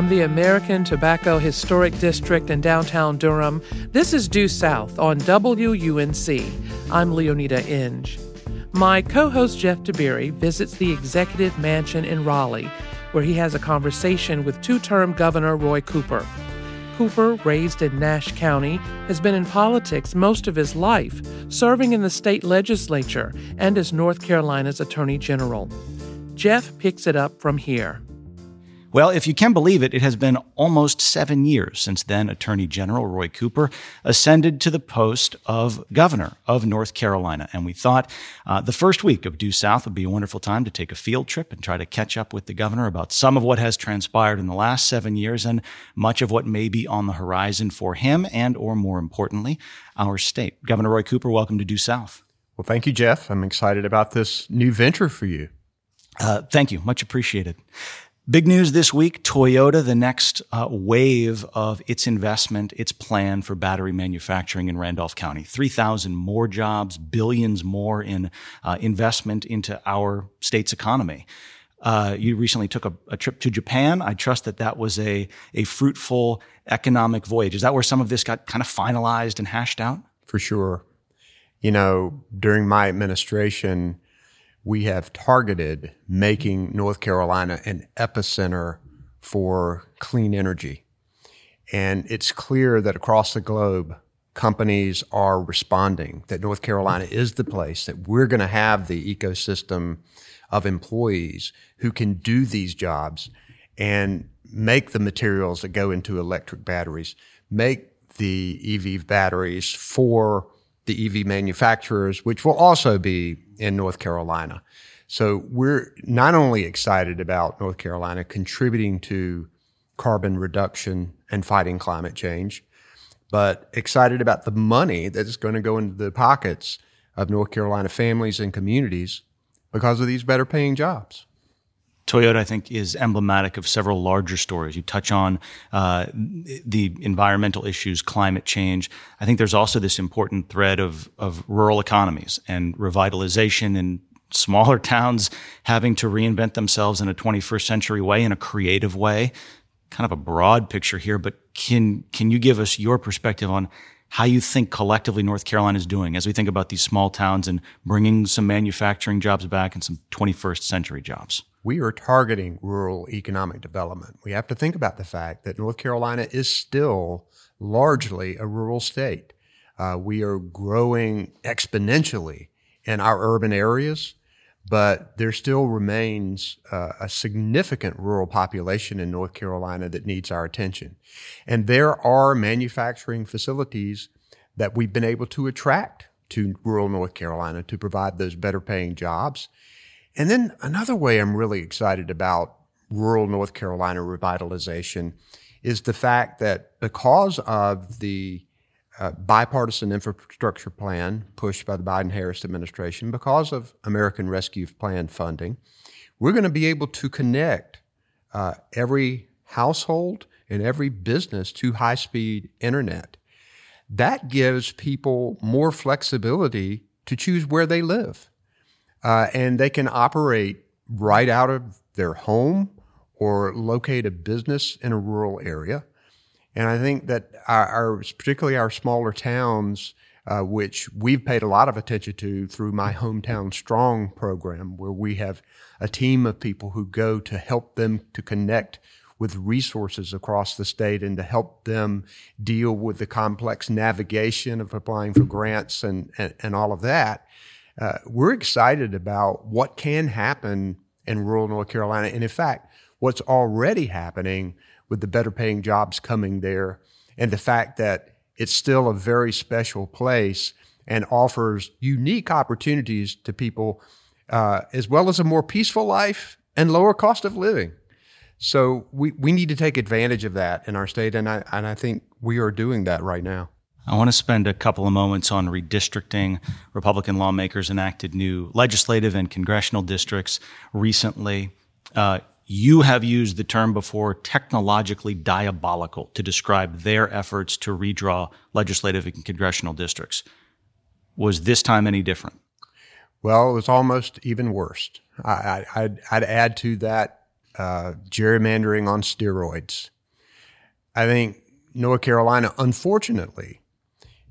From the American Tobacco Historic District in downtown Durham, this is Due South on WUNC. I'm Leoneda Inge. My co host Jeff Tiberii visits the Executive Mansion in Raleigh, where he has a conversation with two term Governor Roy Cooper. Cooper, raised in Nash County, has been in politics most of his life, serving in the state legislature and as North Carolina's Attorney General. Jeff picks it up from here. Well, if you can believe it, it has been almost seven years since then Attorney General Roy Cooper ascended to the post of governor of North Carolina. And we thought uh, the first week of Due South would be a wonderful time to take a field trip and try to catch up with the governor about some of what has transpired in the last seven years and much of what may be on the horizon for him and, or more importantly, our state. Governor Roy Cooper, welcome to Due South. Well, thank you, Jeff. I'm excited about this new venture for you. Uh, thank you. Much appreciated. Big news this week Toyota, the next uh, wave of its investment, its plan for battery manufacturing in Randolph County. 3,000 more jobs, billions more in uh, investment into our state's economy. Uh, you recently took a, a, trip to Japan. I trust that that was a, a fruitful economic voyage. Is that where some of this got kind of finalized and hashed out? For sure. You know, during my administration, we have targeted making North Carolina an epicenter for clean energy. And it's clear that across the globe, companies are responding that North Carolina is the place that we're going to have the ecosystem of employees who can do these jobs and make the materials that go into electric batteries, make the EV batteries for the EV manufacturers, which will also be in North Carolina. So we're not only excited about North Carolina contributing to carbon reduction and fighting climate change, but excited about the money that is going to go into the pockets of North Carolina families and communities because of these better paying jobs. Toyota, I think, is emblematic of several larger stories. You touch on uh, the environmental issues, climate change. I think there's also this important thread of, of rural economies and revitalization in smaller towns having to reinvent themselves in a 21st century way, in a creative way. Kind of a broad picture here, but can can you give us your perspective on how you think collectively North Carolina is doing as we think about these small towns and bringing some manufacturing jobs back and some 21st century jobs? we are targeting rural economic development. We have to think about the fact that North Carolina is still largely a rural state. Uh, we are growing exponentially in our urban areas, but there still remains uh, a significant rural population in North Carolina that needs our attention. And there are manufacturing facilities that we've been able to attract to rural North Carolina to provide those better paying jobs and then another way I'm really excited about rural North Carolina revitalization is the fact that because of the bipartisan infrastructure plan pushed by the Biden Harris administration, because of American Rescue Plan funding, we're going to be able to connect uh, every household and every business to high speed internet. That gives people more flexibility to choose where they live uh, and they can operate right out of their home or locate a business in a rural area. And I think that our, our particularly our smaller towns, uh, which we've paid a lot of attention to through my hometown strong program, where we have a team of people who go to help them to connect with resources across the state and to help them deal with the complex navigation of applying for grants and, and, and all of that uh, we're excited about what can happen in rural North Carolina. And in fact, what's already happening with the better paying jobs coming there and the fact that it's still a very special place and offers unique opportunities to people, uh, as well as a more peaceful life and lower cost of living. So we, we need to take advantage of that in our state, and I, and I think we are doing that right now. I want to spend a couple of moments on redistricting. Republican lawmakers enacted new legislative and congressional districts recently. Uh, you have used the term before technologically diabolical to describe their efforts to redraw legislative and congressional districts. Was this time any different? Well, it was almost even worse. I, would add to that uh, gerrymandering on steroids. I think North Carolina, unfortunately,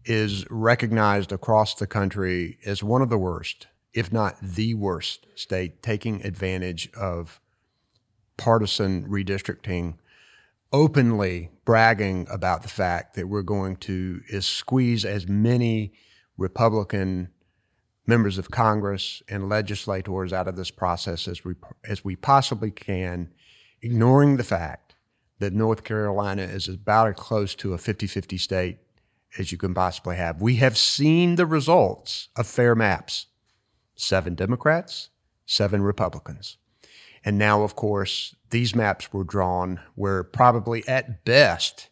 is recognized across the country as one of the worst, if not the worst, state taking advantage of partisan redistricting, openly bragging about the fact that we're going to is squeeze as many Republican members of Congress and legislators out of this process as we as we possibly can, ignoring the fact that North Carolina is about as close to a 50-50 state as you can possibly have. We have seen the results of fair maps. Seven Democrats, seven Republicans. And now, of course, these maps were drawn where probably at best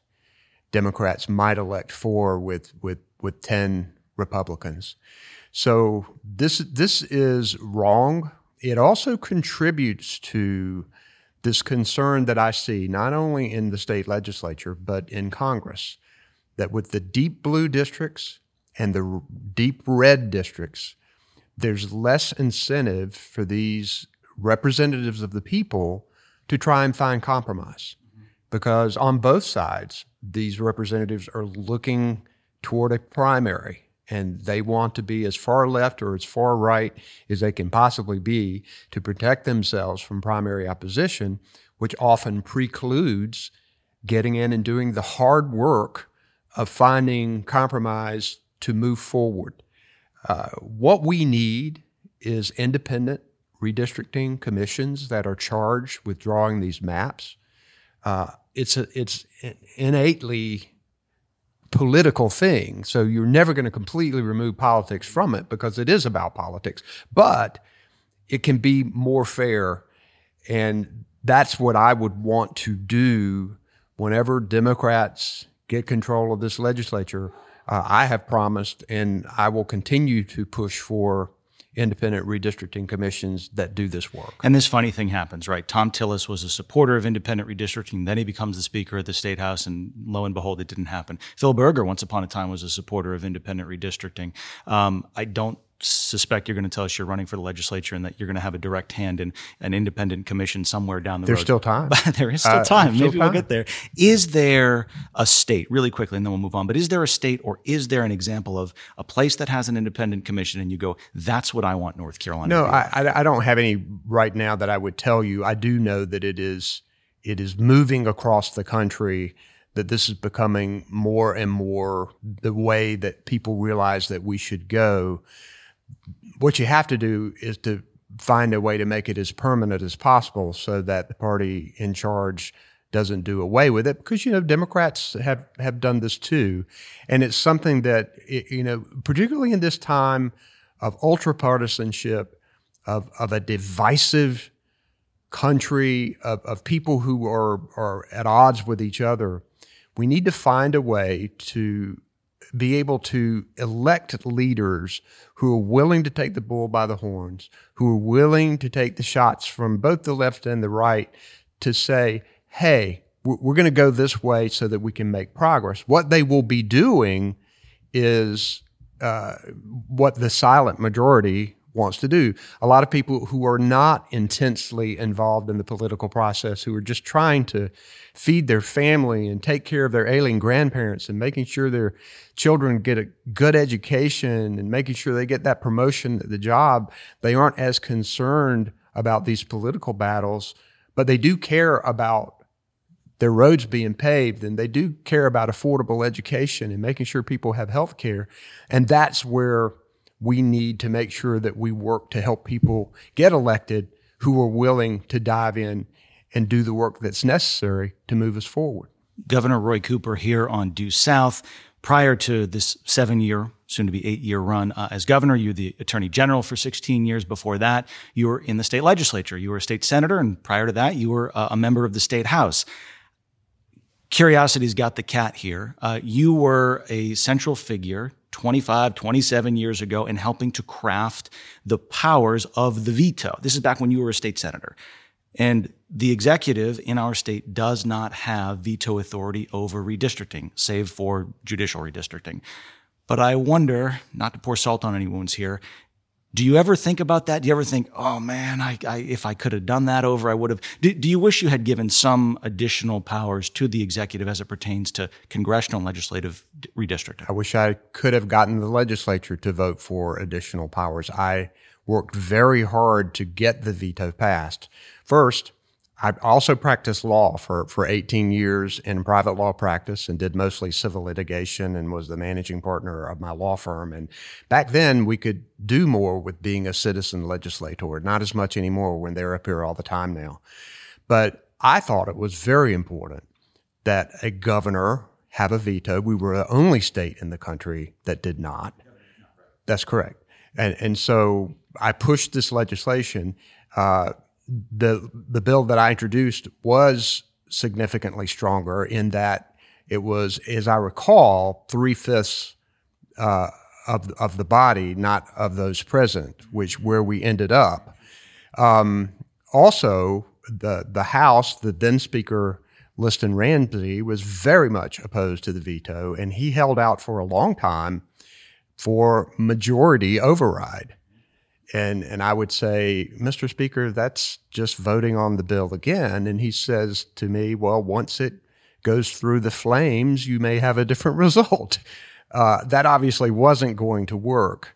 Democrats might elect four with, with, with 10 Republicans. So this, this is wrong. It also contributes to this concern that I see not only in the state legislature, but in Congress, that with the deep blue districts and the deep red districts, there's less incentive for these representatives of the people to try and find compromise. Because on both sides, these representatives are looking toward a primary and they want to be as far left or as far right as they can possibly be to protect themselves from primary opposition, which often precludes getting in and doing the hard work of finding compromise to move forward. Uh, what we need is independent redistricting commissions that are charged with drawing these maps. Uh, it's a, it's innately political thing, so you're never going to completely remove politics from it because it is about politics. But it can be more fair, and that's what I would want to do whenever Democrats get control of this legislature. Uh, I have promised, and I will continue to push for independent redistricting commissions that do this work. And this funny thing happens, right? Thom Tillis was a supporter of independent redistricting. Then he becomes the Speaker of the State House, and lo and behold, it didn't happen. Phil Berger, once upon a time, was a supporter of independent redistricting. Um, I don't suspect you're going to tell us you're running for the legislature and that you're going to have a direct hand in an independent commission somewhere down the There's road. There's still time. there is still uh, time. Maybe still we'll get there. Is there a state, really quickly, and then we'll move on, but is there a state or is there an example of a place that has an independent commission and you go, that's what I want North Carolina No, I, I don't have any right now that I would tell you. I do know that it is, it is moving across the country that this is becoming more and more the way that people realize that we should go what you have to do is to find a way to make it as permanent as possible so that the party in charge doesn't do away with it because you know Democrats have have done this too. And it's something that you know particularly in this time of ultra partisanship of of a divisive country of, of people who are are at odds with each other we need to find a way to be able to elect leaders who are willing to take the bull by the horns, who are willing to take the shots from both the left and the right to say, hey, we're going to go this way so that we can make progress. What they will be doing is uh, what the silent majority wants to do. A lot of people who are not intensely involved in the political process, who are just trying to feed their family and take care of their ailing grandparents and making sure their children get a good education and making sure they get that promotion at the job, they aren't as concerned about these political battles, but they do care about their roads being paved and they do care about affordable education and making sure people have health care. And that's where we need to make sure that we work to help people get elected who are willing to dive in and do the work that's necessary to move us forward. Governor Roy Cooper here on Due South. Prior to this seven year, soon to be eight year run uh, as governor, you were the attorney general for 16 years. Before that, you were in the state legislature. You were a state senator. And prior to that, you were uh, a member of the state house. Curiosity's got the cat here. Uh, you were a central figure 25, 27 years ago in helping to craft the powers of the veto. This is back when you were a state senator. And the executive in our state does not have veto authority over redistricting, save for judicial redistricting. But I wonder, not to pour salt on any wounds here, Do you ever think about that? Do you ever think, oh man, I, I, if I could have done that over, I would have? Do, do, you wish you had given some additional powers to the executive as it pertains to congressional legislative redistricting? I wish I could have gotten the legislature to vote for additional powers. I worked very hard to get the veto passed. First, I also practiced law for, for 18 years in private law practice and did mostly civil litigation and was the managing partner of my law firm. And back then we could do more with being a citizen legislator, not as much anymore when they're up here all the time now. But I thought it was very important that a governor have a veto. We were the only state in the country that did not. That's correct. And, and so I pushed this legislation. Uh, the the bill that I introduced was significantly stronger in that it was, as I recall, three fifths uh, of of the body, not of those present, which where we ended up. Um, also, the the House, the then Speaker Liston Ramsey, was very much opposed to the veto, and he held out for a long time for majority override. And, and I would say, Mr. Speaker, that's just voting on the bill again. And he says to me, well, once it goes through the flames, you may have a different result. Uh, that obviously wasn't going to work.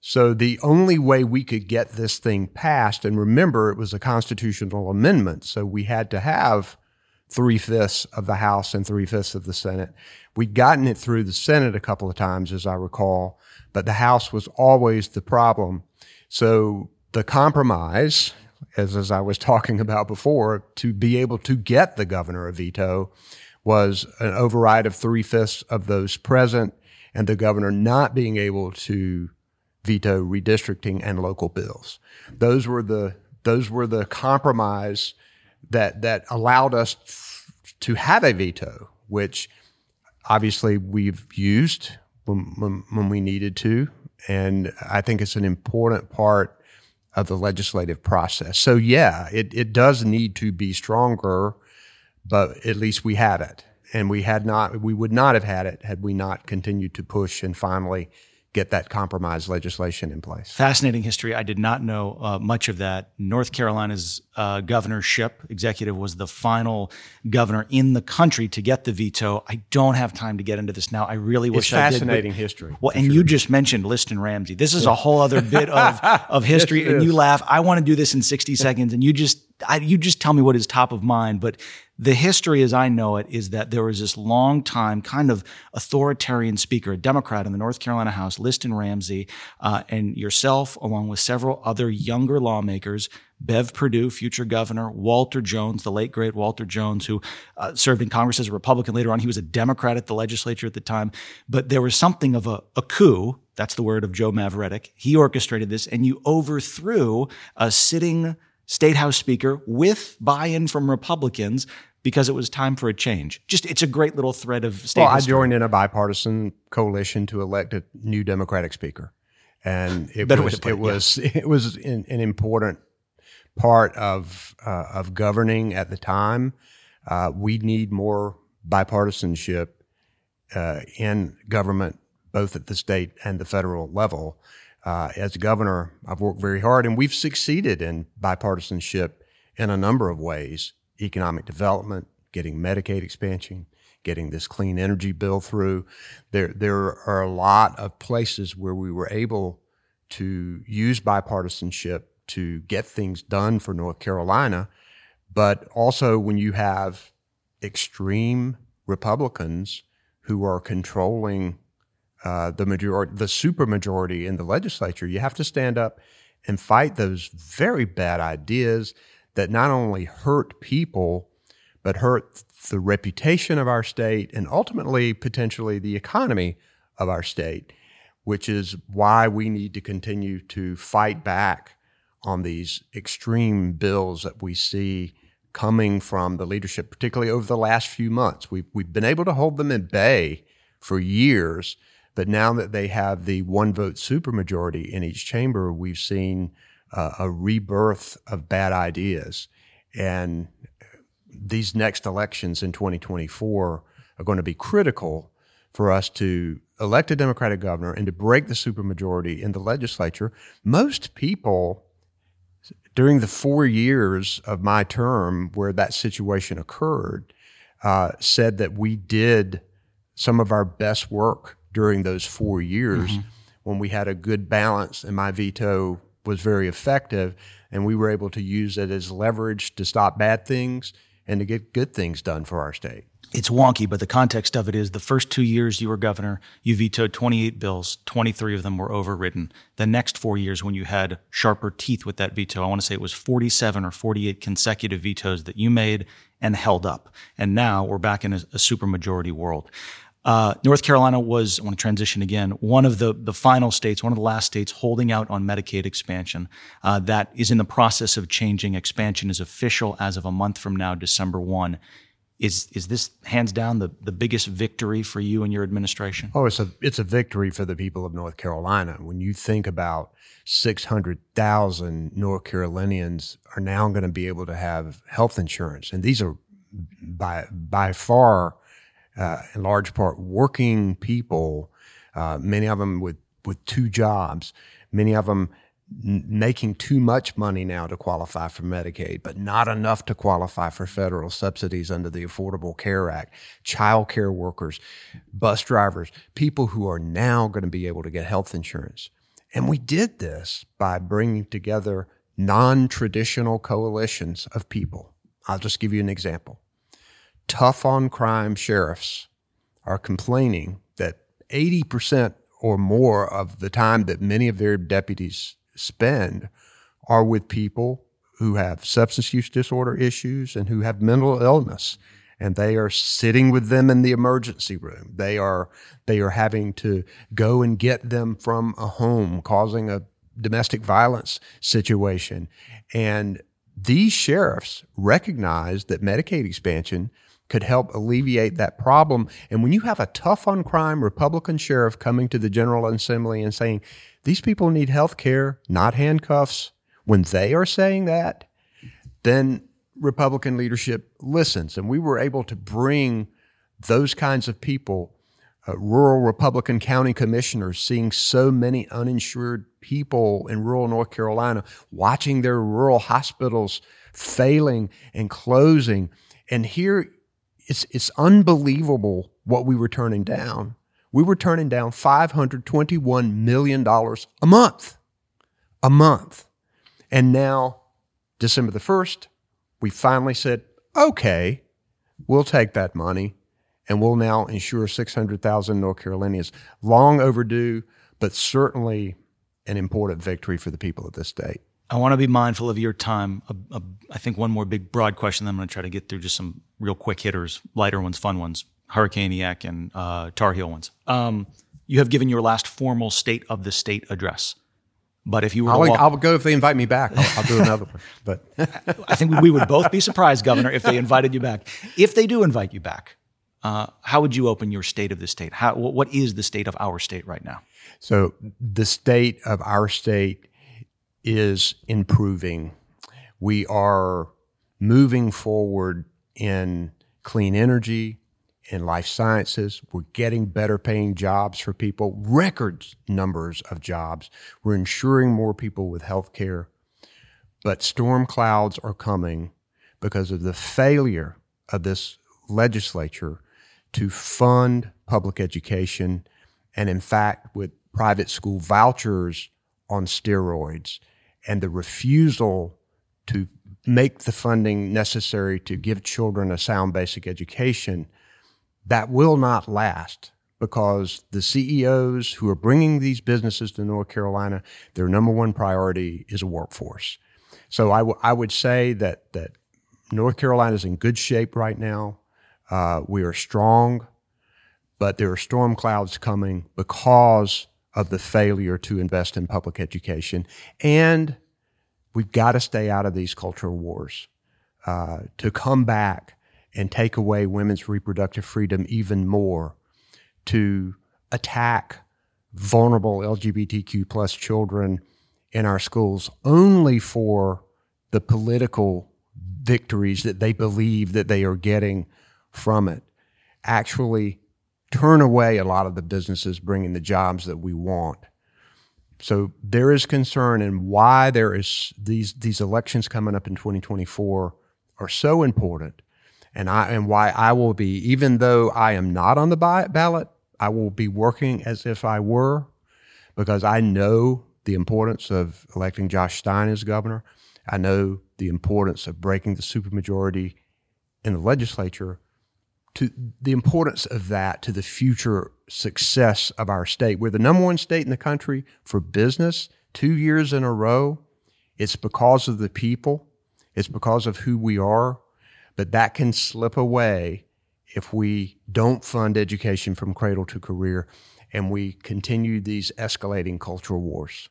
So the only way we could get this thing passed, and remember, it was a constitutional amendment, so we had to have three fifths of the House and three fifths of the Senate. We'd gotten it through the Senate a couple of times, as I recall, but the House was always the problem. So the compromise, as, as I was talking about before, to be able to get the governor a veto was an override of three fifths of those present and the governor not being able to veto redistricting and local bills. Those were the those were the compromise that that allowed us to have a veto, which obviously we've used when, when, when we needed to and I think it's an important part of the legislative process. So yeah, it, it does need to be stronger, but at least we have it. And we had not, we would not have had it had we not continued to push and finally get that compromise legislation in place. Fascinating history. I did not know uh, much of that. North Carolina's uh, governorship executive was the final governor in the country to get the veto. I don't have time to get into this now. I really wish I did. Fascinating history. Well, and sure. you just mentioned Liston Ramsey. This is a whole other bit of, of history, yes, and you laugh. I want to do this in 60 seconds, and you just I, you just tell me what is top of mind. But the history as I know it is that there was this long time kind of authoritarian speaker, a Democrat in the North Carolina House, Liston Ramsey, uh, and yourself, along with several other younger lawmakers, Bev Perdue, future governor, Walter Jones, the late great Walter Jones, who uh, served in Congress as a Republican later on. He was a Democrat at the legislature at the time. But there was something of a, a coup. That's the word of Joe Mavretic. He orchestrated this, and you overthrew a sitting state house speaker with buy-in from Republicans because it was time for a change. Just it's a great little thread of state. Well, history. I joined in a bipartisan coalition to elect a new Democratic speaker, and it was it, it, was yeah. it was an, an important part of uh, of governing at the time. Uh, we need more bipartisanship uh, in government, both at the state and the federal level uh, as governor, I've worked very hard, and we've succeeded in bipartisanship in a number of ways economic development, getting Medicaid expansion, getting this clean energy bill through. There, there are a lot of places where we were able to use bipartisanship to get things done for North Carolina. But also, when you have extreme Republicans who are controlling uh, the majority, the supermajority in the legislature, you have to stand up and fight those very bad ideas that not only hurt people, but hurt the reputation of our state and ultimately potentially the economy of our state, which is why we need to continue to fight back on these extreme bills that we see coming from the leadership, particularly over the last few months. We've, we've been able to hold them in bay for years but now that they have the one vote supermajority in each chamber, we've seen uh, a rebirth of bad ideas. And these next elections in 2024 are going to be critical for us to elect a Democratic governor and to break the supermajority in the legislature, most people during the four years of my term where that situation occurred uh, said that we did some of our best work during those four years mm-hmm. when we had a good balance and my veto was very effective and we were able to use it as leverage to stop bad things and to get good things done for our state it's wonky, but the context of it is the first two years you were governor, you vetoed 28 bills, 23 of them were overridden. The next four years, when you had sharper teeth with that veto, I want to say it was 47 or 48 consecutive vetoes that you made and held up. And now we're back in a, a supermajority world. Uh, North Carolina was, I want to transition again, one of the, the final states, one of the last states holding out on Medicaid expansion. Uh, that is in the process of changing. Expansion is official as of a month from now, December 1. Is is this hands down the, the biggest victory for you and your administration? Oh, it's a it's a victory for the people of North Carolina. When you think about six hundred thousand North Carolinians are now going to be able to have health insurance, and these are by by far, uh, in large part, working people. Uh, many of them with with two jobs. Many of them making too much money now to qualify for Medicaid, but not enough to qualify for federal subsidies under the Affordable Care Act, child care workers, bus drivers, people who are now going to be able to get health insurance. And we did this by bringing together non traditional coalitions of people. I'll just give you an example. Tough on crime sheriffs are complaining that 80% or more of the time that many of their deputies spend are with people who have substance use disorder issues and who have mental illness. And they are sitting with them in the emergency room. They are they are having to go and get them from a home causing a domestic violence situation. And these sheriffs recognize that medicaid expansion could help alleviate that problem and when you have a tough on crime republican sheriff coming to the general assembly and saying these people need health care, not handcuffs. When they are saying that, then Republican leadership listens. And we were able to bring those kinds of people, uh, rural Republican county commissioners, seeing so many uninsured people in rural North Carolina, watching their rural hospitals failing and closing. And here, it's, it's unbelievable what we were turning down we were turning down $521 million a month. A month. And now, December the 1st, we finally said, okay, we'll take that money and we'll now insure 600,000 North Carolinians. Long overdue, but certainly an important victory for the people of this state. I want to be mindful of your time. I think one more big, broad question. Then I'm going to try to get through just some real quick hitters, lighter ones, fun ones. Hurricane Yak and uh, Tar Heel ones. Um, you have given your last formal state of the state address. But if you were, I'll, walk, I'll go if they invite me back. I'll, I'll do another one. But I think we would both be surprised, Governor, if they invited you back. If they do invite you back, uh, how would you open your state of the state? How, what is the state of our state right now? So the state of our state is improving. We are moving forward in clean energy, in life sciences. We're getting better paying jobs for people, record numbers of jobs. We're ensuring more people with health care. But storm clouds are coming because of the failure of this legislature to fund public education. And in fact, with private school vouchers on steroids and the refusal to make the funding necessary to give children a sound basic education that will not last because the CEOs who are bringing these businesses to North Carolina, their number one priority is a workforce. So I, w- I would say that, that North Carolina is in good shape right now. Uh, we are strong, but there are storm clouds coming because of the failure to invest in public education. And we've got to stay out of these cultural wars. Uh, to come back and take away women's reproductive freedom even more, to attack vulnerable LGBTQ plus children in our schools only for the political victories that they believe that they are getting from it. Actually, turn away a lot of the businesses bringing the jobs that we want. So there is concern and why there is these these elections coming up in 2024 are so important and I and why I will be even though I am not on the ballot I will be working as if I were because I know the importance of electing Josh Stein as governor. I know the importance of breaking the supermajority in the legislature to the importance of that to the future success of our state. We're the number one state in the country for business two years in a row. It's because of the people. It's because of who we are. But that can slip away if we don't fund education from cradle to career and we continue these escalating cultural wars.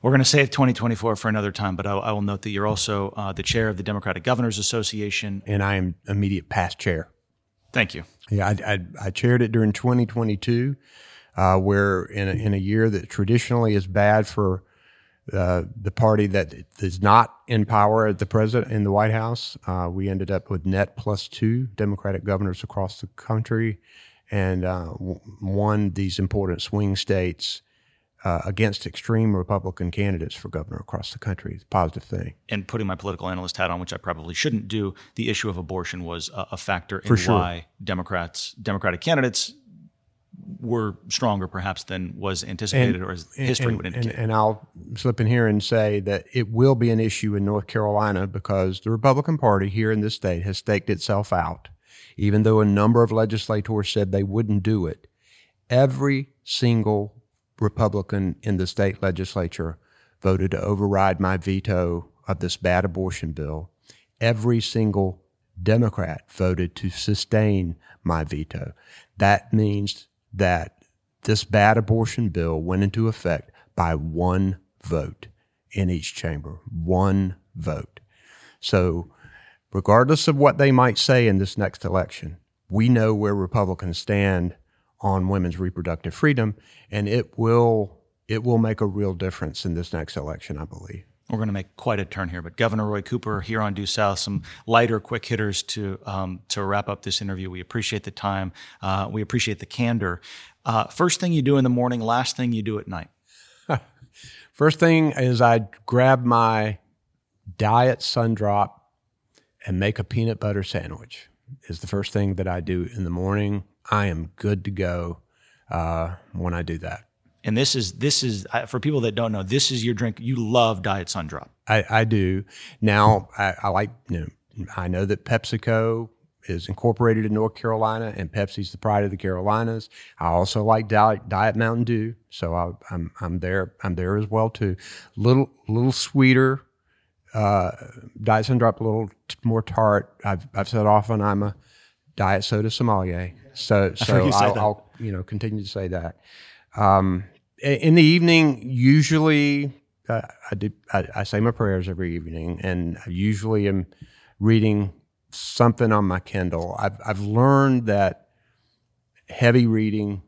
We're going to save 2024 for another time, but I, I will note that you're also uh, the chair of the Democratic Governors Association. And I am immediate past chair. Thank you. Yeah, I, I, I chaired it during 2022, uh, where in a, in a year that traditionally is bad for uh, the party that is not in power at the president in the White House, uh, we ended up with net plus two Democratic governors across the country and uh, won these important swing states uh, against extreme Republican candidates for governor across the country. It's a positive thing. And putting my political analyst hat on, which I probably shouldn't do, the issue of abortion was a, a factor in sure. why Democrats, Democratic candidates, were stronger perhaps than was anticipated and, or as history and, would indicate. And, and, I'll slip in here and say that it will be an issue in North Carolina because the Republican Party here in this state has staked itself out. Even though a number of legislators said they wouldn't do it, every single Republican in the state legislature voted to override my veto of this bad abortion bill. Every single Democrat voted to sustain my veto. That means that this bad abortion bill went into effect by one vote in each chamber. One vote. So, regardless of what they might say in this next election, we know where Republicans stand on women's reproductive freedom, and it will it will make a real difference in this next election, I believe. We're going to make quite a turn here, but Governor Roy Cooper here on Due South, some lighter, quick hitters to um, to wrap up this interview. We appreciate the time. Uh, we appreciate the candor. Uh, first thing you do in the morning, last thing you do at night. first thing is I grab my diet sun drop and make a peanut butter sandwich. Is the first thing that I do in the morning. I am good to go uh, when I do that. And this is this is for people that don't know. This is your drink. You love Diet Sun Drop. I, I do. Now I, I like. You know, I know that PepsiCo is incorporated in North Carolina, and Pepsi's the pride of the Carolinas. I also like Diet, Diet Mountain Dew, so I, am I'm, I'm there. I'm there as well too. Little little sweeter. Uh, Diet soda Drop a little t- more tart. I've I've said often I'm a diet soda sommelier. So so I'll, I'll, you know continue to say that. Um, in the evening, usually uh, I do I, I, say my prayers every evening, and I usually am reading something on my Kindle. I've I've learned that heavy reading,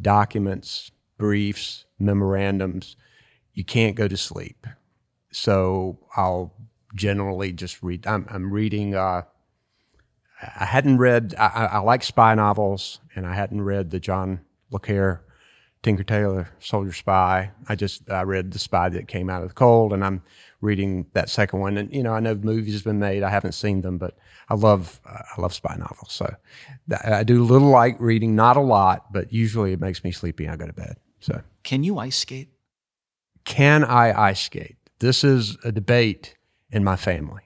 documents, briefs, memorandums, you can't go to sleep. So I'll generally just read. I'm, I'm reading. Uh, I hadn't read. I, I, like spy novels, and I hadn't read the John le Carre Tinker Tailor Soldier Spy. I just I read the Spy that came out of the cold, and I'm reading that second one. And you know, I know movies have been made. I haven't seen them, but I love uh, I love spy novels. So I do a little like reading, not a lot, but usually it makes me sleepy. I go to bed. So can you ice skate? Can I ice skate? This is a debate in my family.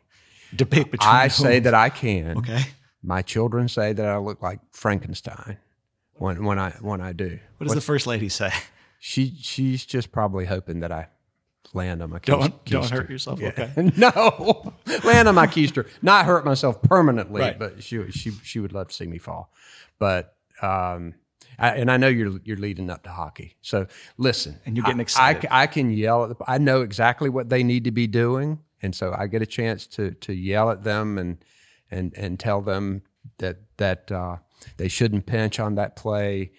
Debate between. I say that I can. Okay. My children say that I look like Frankenstein when when I when I do. What does what, the first lady say? She she's just probably hoping that I land on my don't keister. don't hurt yourself. Yeah. Okay, no, land on my keister, not hurt myself permanently, right. but she she she would love to see me fall. But um, I, and I know you're you're leading up to hockey, so listen. And you're getting excited. I, I, I can yell at. The, I know exactly what they need to be doing, and so I get a chance to to yell at them and and and tell them that that uh, they shouldn't pinch on that play,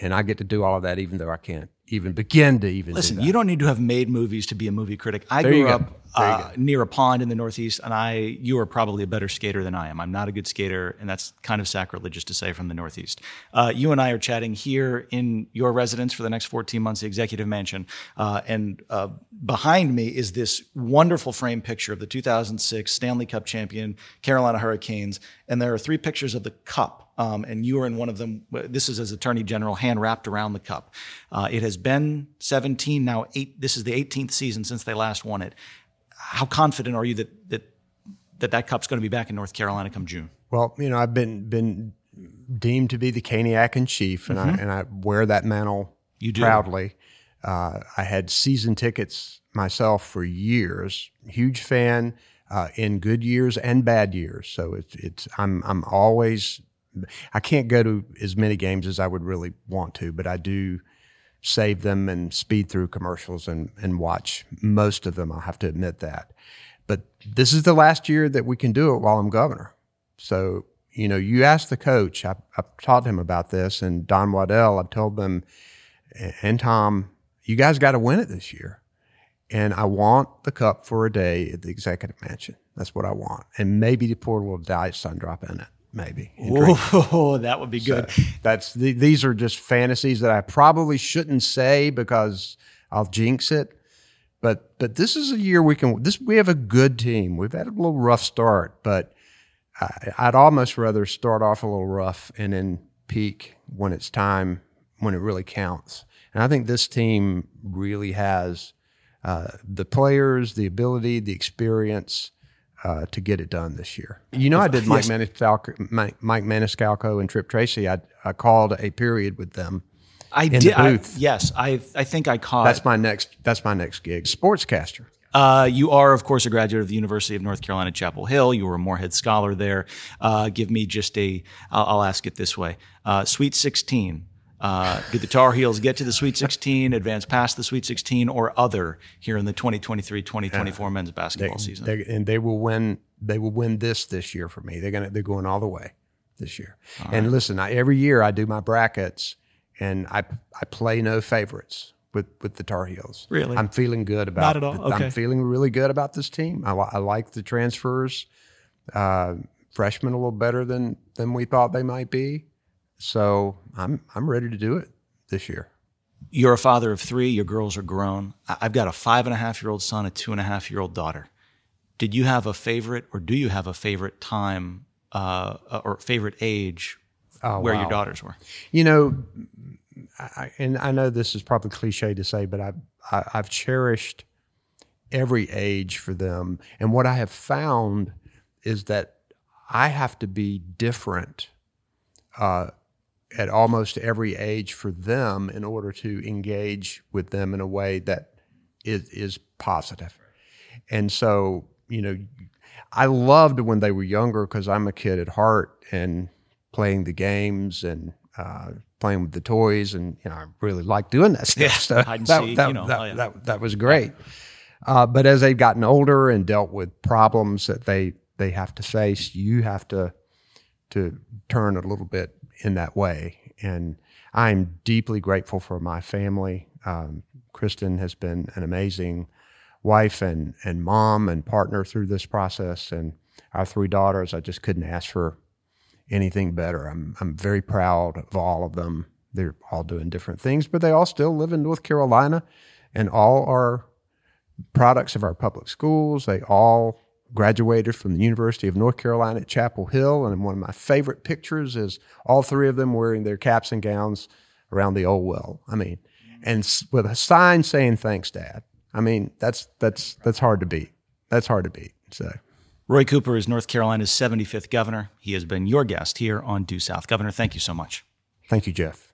and I get to do all of that even though I can't even begin to even listen. do You don't need to have made movies to be a movie critic. I There grew up uh, near a pond in the Northeast, and I you are probably a better skater than I am. I'm not a good skater, and that's kind of sacrilegious to say from the Northeast. Uh, you and I are chatting here in your residence for the next 14 months, the Executive Mansion, uh, and uh, behind me is this wonderful frame picture of the 2006 Stanley Cup champion Carolina Hurricanes, and there are three pictures of the cup. Um, and you are in one of them. This is as Attorney General, hand wrapped around the cup. Uh, it has been 17 now. Eight. This is the 18th season since they last won it. How confident are you that that that, that cup's going to be back in North Carolina come June? Well, you know, I've been been deemed to be the Caniac in chief, and I and I wear that mantle Mm-hmm. You do. proudly. Uh, I had season tickets myself for years. Huge fan uh, in good years and bad years. So it's it's I'm I'm always I can't go to as many games as I would really want to, but I do save them and speed through commercials and and watch most of them. I have to admit that. But this is the last year that we can do it while I'm governor. So, you know, you ask the coach, I, I've taught him about this, and Don Waddell, I've told them, and Tom, you guys got to win it this year. And I want the cup for a day at the executive mansion. That's what I want. And maybe to pour a little diet sun drop in it, maybe. Oh, that would be good. that's the, these are just fantasies that I probably shouldn't say because I'll jinx it. But but this is a year we can this we have a good team. We've had a little rough start, but I, I'd almost rather start off a little rough and then peak when it's time when it really counts. And I think this team really has uh, the players, the ability, the experience uh, to get it done this year. You know, I did Mike Maniscalco, Mike, Mike Maniscalco and Tripp Tracy. I, I called a period with them. I did. I, yes, I I think I caught. That's my next. That's my next gig. Sportscaster. Uh, you are, of course, a graduate of the University of North Carolina, Chapel Hill. You were a Morehead Scholar there. Uh, give me just a. I'll, I'll ask it this way: uh, Sweet 16. Uh, did the Tar Heels get to the Sweet 16, advance past the Sweet 16, or other here in the 2023-2024 men's basketball season? They, and they will win. They will win this this year for me. They're gonna. They're going all the way this year. and listen, I, every year I do my brackets, and I I play no favorites with with the Tar Heels. Really? I'm feeling good about. Not at all? the- Okay. I'm feeling really good about this team. I, I like the transfers. Uh, freshmen a little better than than we thought they might be. So I'm I'm ready to do it this year. You're a father of three. Your girls are grown. I- I've got a five and a half year old son, a two and a half year old daughter. Did you have a favorite, or do you have a favorite time uh, or favorite age Oh, where your daughters were? You know, I, and I know this is probably cliche to say, but I've, I, I've cherished every age for them. And what I have found is that I have to be different uh, at almost every age for them in order to engage with them in a way that is, is positive. And so, you know, I loved when they were younger because I'm a kid at heart and playing the games and uh, playing with the toys, and you know, I really like doing that stuff. Yeah, so that, seek, that, you know, that, oh, yeah. that, that was great. Uh, but as they've gotten older and dealt with problems that they they have to face, you have to to turn a little bit in that way. And I'm deeply grateful for my family. Um, Kristin has been an amazing wife and, and mom and partner through this process. And our three daughters, I just couldn't ask for anything better. I'm, I'm very proud of all of them. They're all doing different things, but they all still live in North Carolina and all are products of our public schools. They all graduated from the University of North Carolina at Chapel Hill. And one of my favorite pictures is all three of them wearing their caps and gowns around the old well. I mean, and with a sign saying thanks, Dad. I mean, that's that's that's hard to beat. That's hard to beat. So Roy Cooper is North Carolina's 75th governor. He has been your guest here on Due South. Governor, thank you so much. thank you, Jeff.